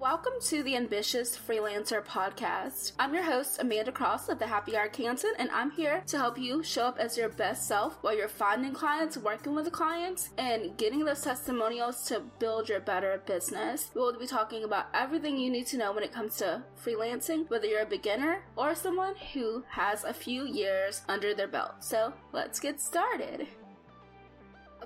Welcome to the Ambitious Freelancer Podcast. I'm your host, Amanda Cross of the Happy Arkansan, and I'm here to help you show up as your best self while you're finding clients, working with the clients, and getting those testimonials to build your better business. We will be talking about everything you need to know when it comes to freelancing, whether you're a beginner or someone who has a few years under their belt. So let's get started.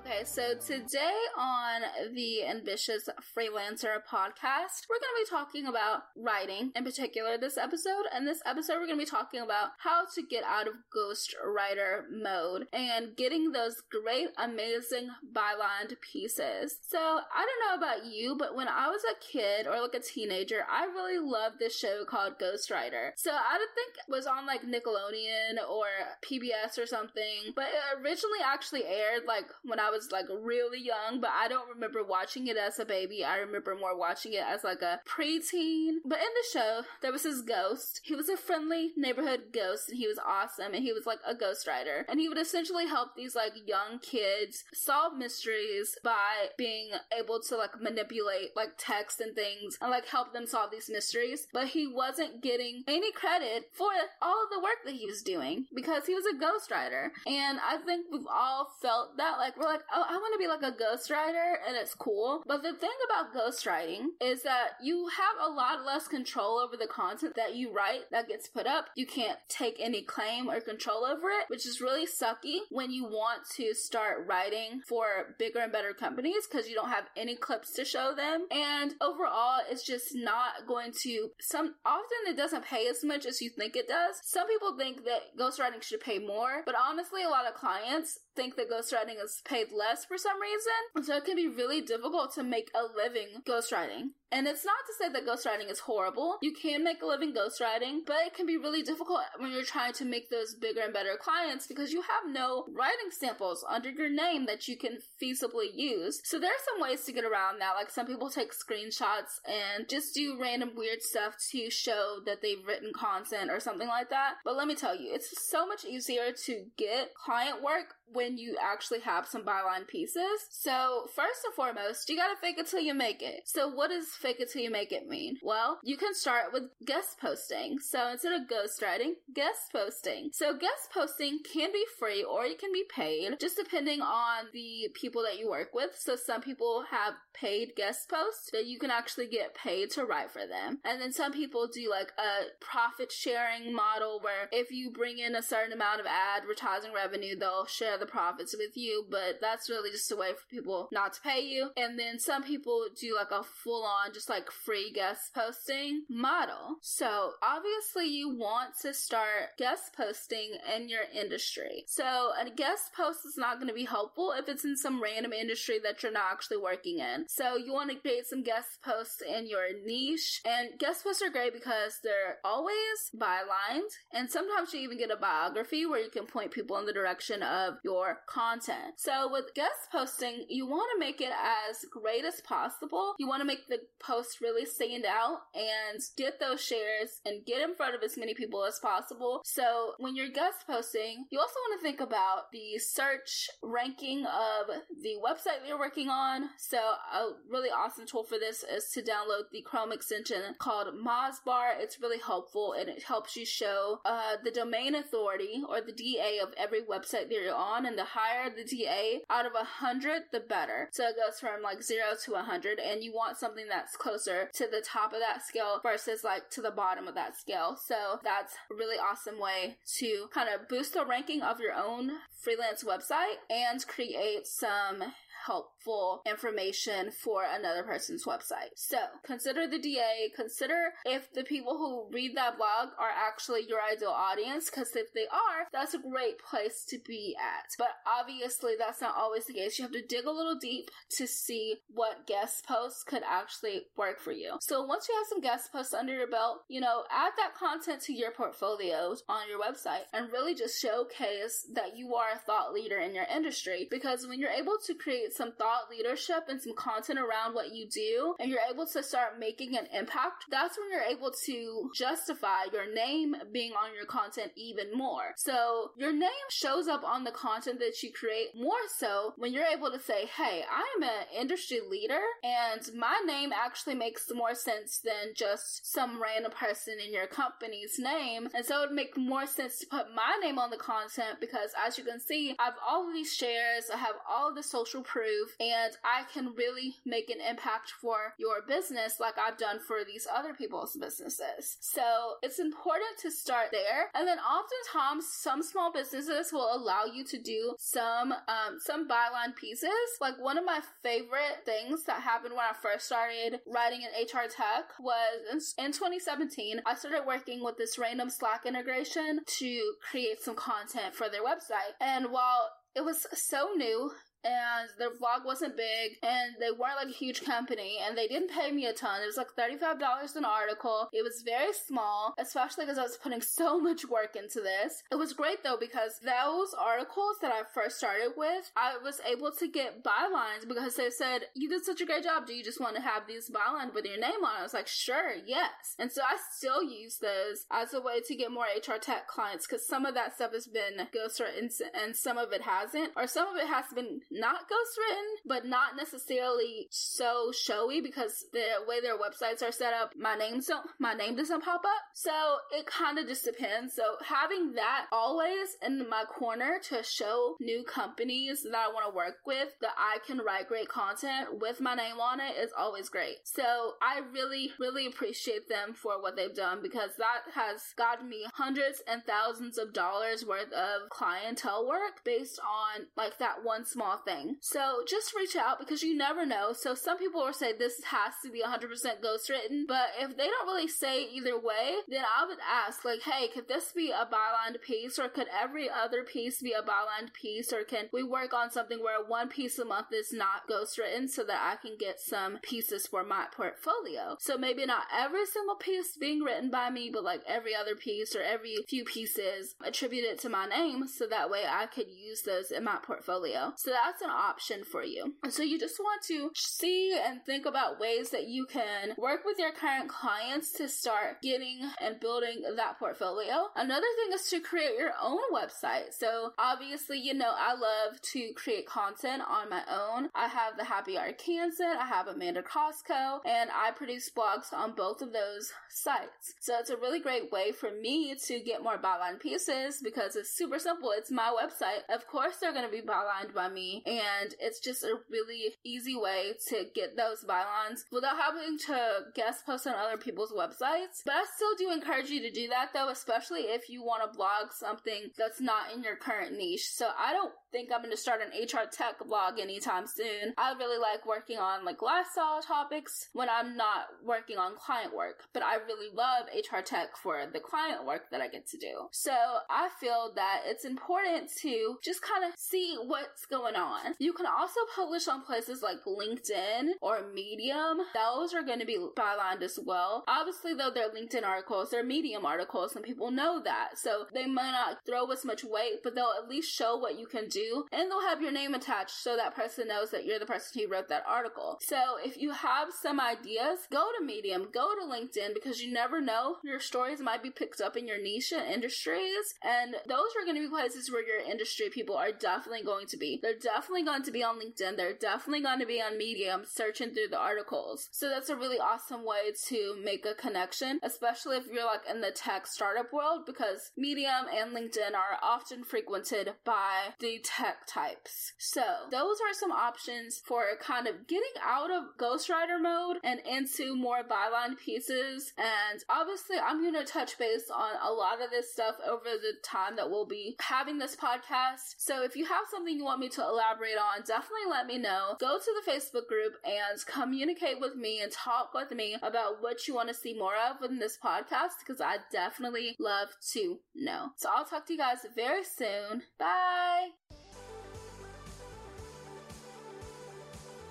Okay, so today on the Ambitious Freelancer podcast, we're going to be talking about writing in particular this episode. And this episode, we're going to be talking about how to get out of ghost writer mode and getting those great, amazing bylined pieces. So I don't know about you, but when I was a kid or like a teenager, I really loved this show called Ghost Writer. So I don't think it was on like Nickelodeon or PBS or something, but it originally actually aired like when I was like really young, but I don't remember watching it as a baby. I remember more watching it as like a preteen. But in the show, there was this ghost. He was a friendly neighborhood ghost and he was awesome and he was like a ghostwriter. And he would essentially help these like young kids solve mysteries by being able to like manipulate like text and things and like help them solve these mysteries. But he wasn't getting any credit for all the work that he was doing because he was a ghostwriter. And I think we've all felt that like we're like, oh, I want to be like a ghostwriter and it's cool. But the thing about ghostwriting is that you have a lot less control over the content that you write that gets put up. You can't take any claim or control over it, which is really sucky when you want to start writing for bigger and better companies because you don't have any clips to show them. And overall, it's just not going to some often it doesn't pay as much as you think it does. Some people think that ghostwriting should pay more, but honestly, a lot of clients think that ghostwriting is paid less for some reason. So it can be really difficult to make a living ghostwriting. And it's not to say that ghostwriting is horrible. You can make a living ghostwriting, but it can be really difficult when you're trying to make those bigger and better clients because you have no writing samples under your name that you can feasibly use. So there are some ways to get around that. Like some people take screenshots and just do random weird stuff to show that they've written content or something like that. But let me tell you, it's so much easier to get client work when you actually have some byline pieces. So first and foremost, you gotta fake it till you make it. So what is fake it till you make it mean? Well, you can start with guest posting. So instead of ghostwriting, guest posting. So guest posting can be free or it can be paid, just depending on the people that you work with. So some people have paid guest posts that you can actually get paid to write for them. And then some people do like a profit sharing model where if you bring in a certain amount of advertising revenue, they'll share the profits with you, but that's really just a way for people not to pay you. And then some people do like a full on, just like free guest posting model. So obviously you want to start guest posting in your industry. So a guest post is not going to be helpful if it's in some random industry that you're not actually working in. So you want to create some guest posts in your niche. And guest posts are great because they're always bylined. And sometimes you even get a biography where you can point people in the direction of your content. So with guest posting, you want to make it as great as possible. You want to make the post really stand out and get those shares and get in front of as many people as possible. So when you're guest posting, you also want to think about the search ranking of the website that you're working on. So a really awesome tool for this is to download the Chrome extension called Mozbar. It's really helpful and it helps you show uh, the domain authority or the DA of every website that you're on. And the higher the DA out of a hundred, the better. So it goes from like zero to a hundred, and you want something that's closer to the top of that scale versus like to the bottom of that scale. So that's a really awesome way to kind of boost the ranking of your own freelance website and create some helpful information for another person's website. So consider the DA, consider if the people who read that blog are actually your ideal audience, because if they are, that's a great place to be at. But obviously, that's not always the case. You have to dig a little deep to see what guest posts could actually work for you. So once you have some guest posts under your belt, you know, add that content to your portfolios on your website and really just showcase that you are a thought leader in your industry because when you're able to create some thought leadership and some content around what you do, and you're able to start making an impact, that's when you're able to justify your name being on your content even more. So your name shows up on the content that you create more so when you're able to say, hey, I'm an industry leader and my name actually makes more sense than just some random person in your company's name. And so it would make more sense to put my name on the content because as you can see, I have all of these shares, I have all of the social proof, and I can really make an impact for your business like I've done for these other people's businesses. So it's important to start there. And then oftentimes some small businesses will allow you to do some um, some byline pieces. Like one of my favorite things that happened when I first started writing in HR tech was in 2017. I started working with this random Slack integration to create some content for their website. And while it was so new and their vlog wasn't big and they weren't like a huge company and they didn't pay me a ton. It was like $35 an article. It was very small, especially because I was putting so much work into this. It was great though because those articles that I first started with, I was able to get bylines because they said, You did such a great job. Do you just want to have these bylines with your name on? It? I was like, Sure, yes. And so I still use those as a way to get more HR tech clients because some of that stuff has been ghostwritten and some of it hasn't, or some of it has been not ghostwritten, but not necessarily so showy because the way their websites are set up, my name's don't my name doesn't pop up. So it kind of just depends. So having that always in my corner to show new companies that I want to work with that I can write great content with my name on it is always great. So I really, really appreciate them for what they've done because that has gotten me hundreds and thousands of dollars worth of clientele work based on like that one small thing. So just reach out because you never know. So some people will say this has to be 100% ghostwritten, but if they don't really say either way, then I would ask, like, hey, could this be a bylined piece or could every other piece be a bylined piece or can we work on something where one piece a month is not ghostwritten so that I can get some pieces for my portfolio? So maybe not every single piece being written by me, but like every other piece or every few pieces attributed to my name so that way I could use those in my portfolio. So that's an option for you. So you just want to see and think about ways that you can work with your current clients to start getting and building that portfolio. Another thing is to create your own website. So obviously, you know, I love to create content on my own. I have the Happy Arkansan, I have Amanda Crossco, and I produce blogs on both of those sites. So it's a really great way for me to get more byline pieces because it's super simple. It's my website. Of course, they're going to be bylined by me, and it's just a really easy way to get those bylines without having to guest post on other people's websites. But I still do encourage you to do that though, especially if you want to blog something that's not in your current niche. So I don't think I'm going to start an HR tech blog anytime soon. I really like working on like lifestyle topics when I'm not working on client work, but I really love HR tech for the client work that I get to do. So I feel that it's important to just kind of see what's going on. You can also publish on places like LinkedIn or Medium. Those are going to be bylined as well. Obviously, though, they're LinkedIn articles, they're Medium articles, and people know that. So they might not throw as much weight, but they'll at least show what you can do, and they'll have your name attached so that person knows that you're the person who wrote that article. So if you have some ideas, go to Medium, go to LinkedIn, because you never know. Your stories might be picked up in your niche and industries, and those are going to be places where your industry people are definitely going to be. They're definitely going to be on LinkedIn. They're definitely going to be on Medium searching through the articles. So that's a really awesome way to make a connection, especially if you're like in the tech startup world, because Medium and LinkedIn are often frequented by the tech types. So those are some options for kind of getting out of ghostwriter mode and into more byline pieces. And obviously, I'm going to touch base on a lot of this stuff over the time that we'll be having this podcast. So if you have something you want me to elaborate on, definitely let me know. Go to the Facebook group and communicate with me and talk with me about what you want to see more of in this podcast because I definitely love to know. So I'll talk to you guys very soon. Bye.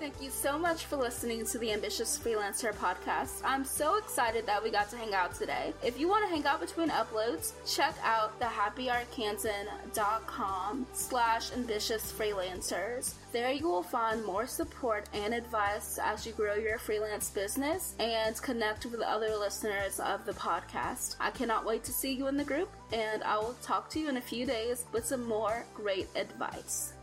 Thank you so much for listening to the Ambitious Freelancer podcast. I'm so excited that we got to hang out today. If you want to hang out between uploads, check out thehappyarkansan.com slash ambitious freelancers. There you will find more support and advice as you grow your freelance business and connect with other listeners of the podcast. I cannot wait to see you in the group, and I will talk to you in a few days with some more great advice.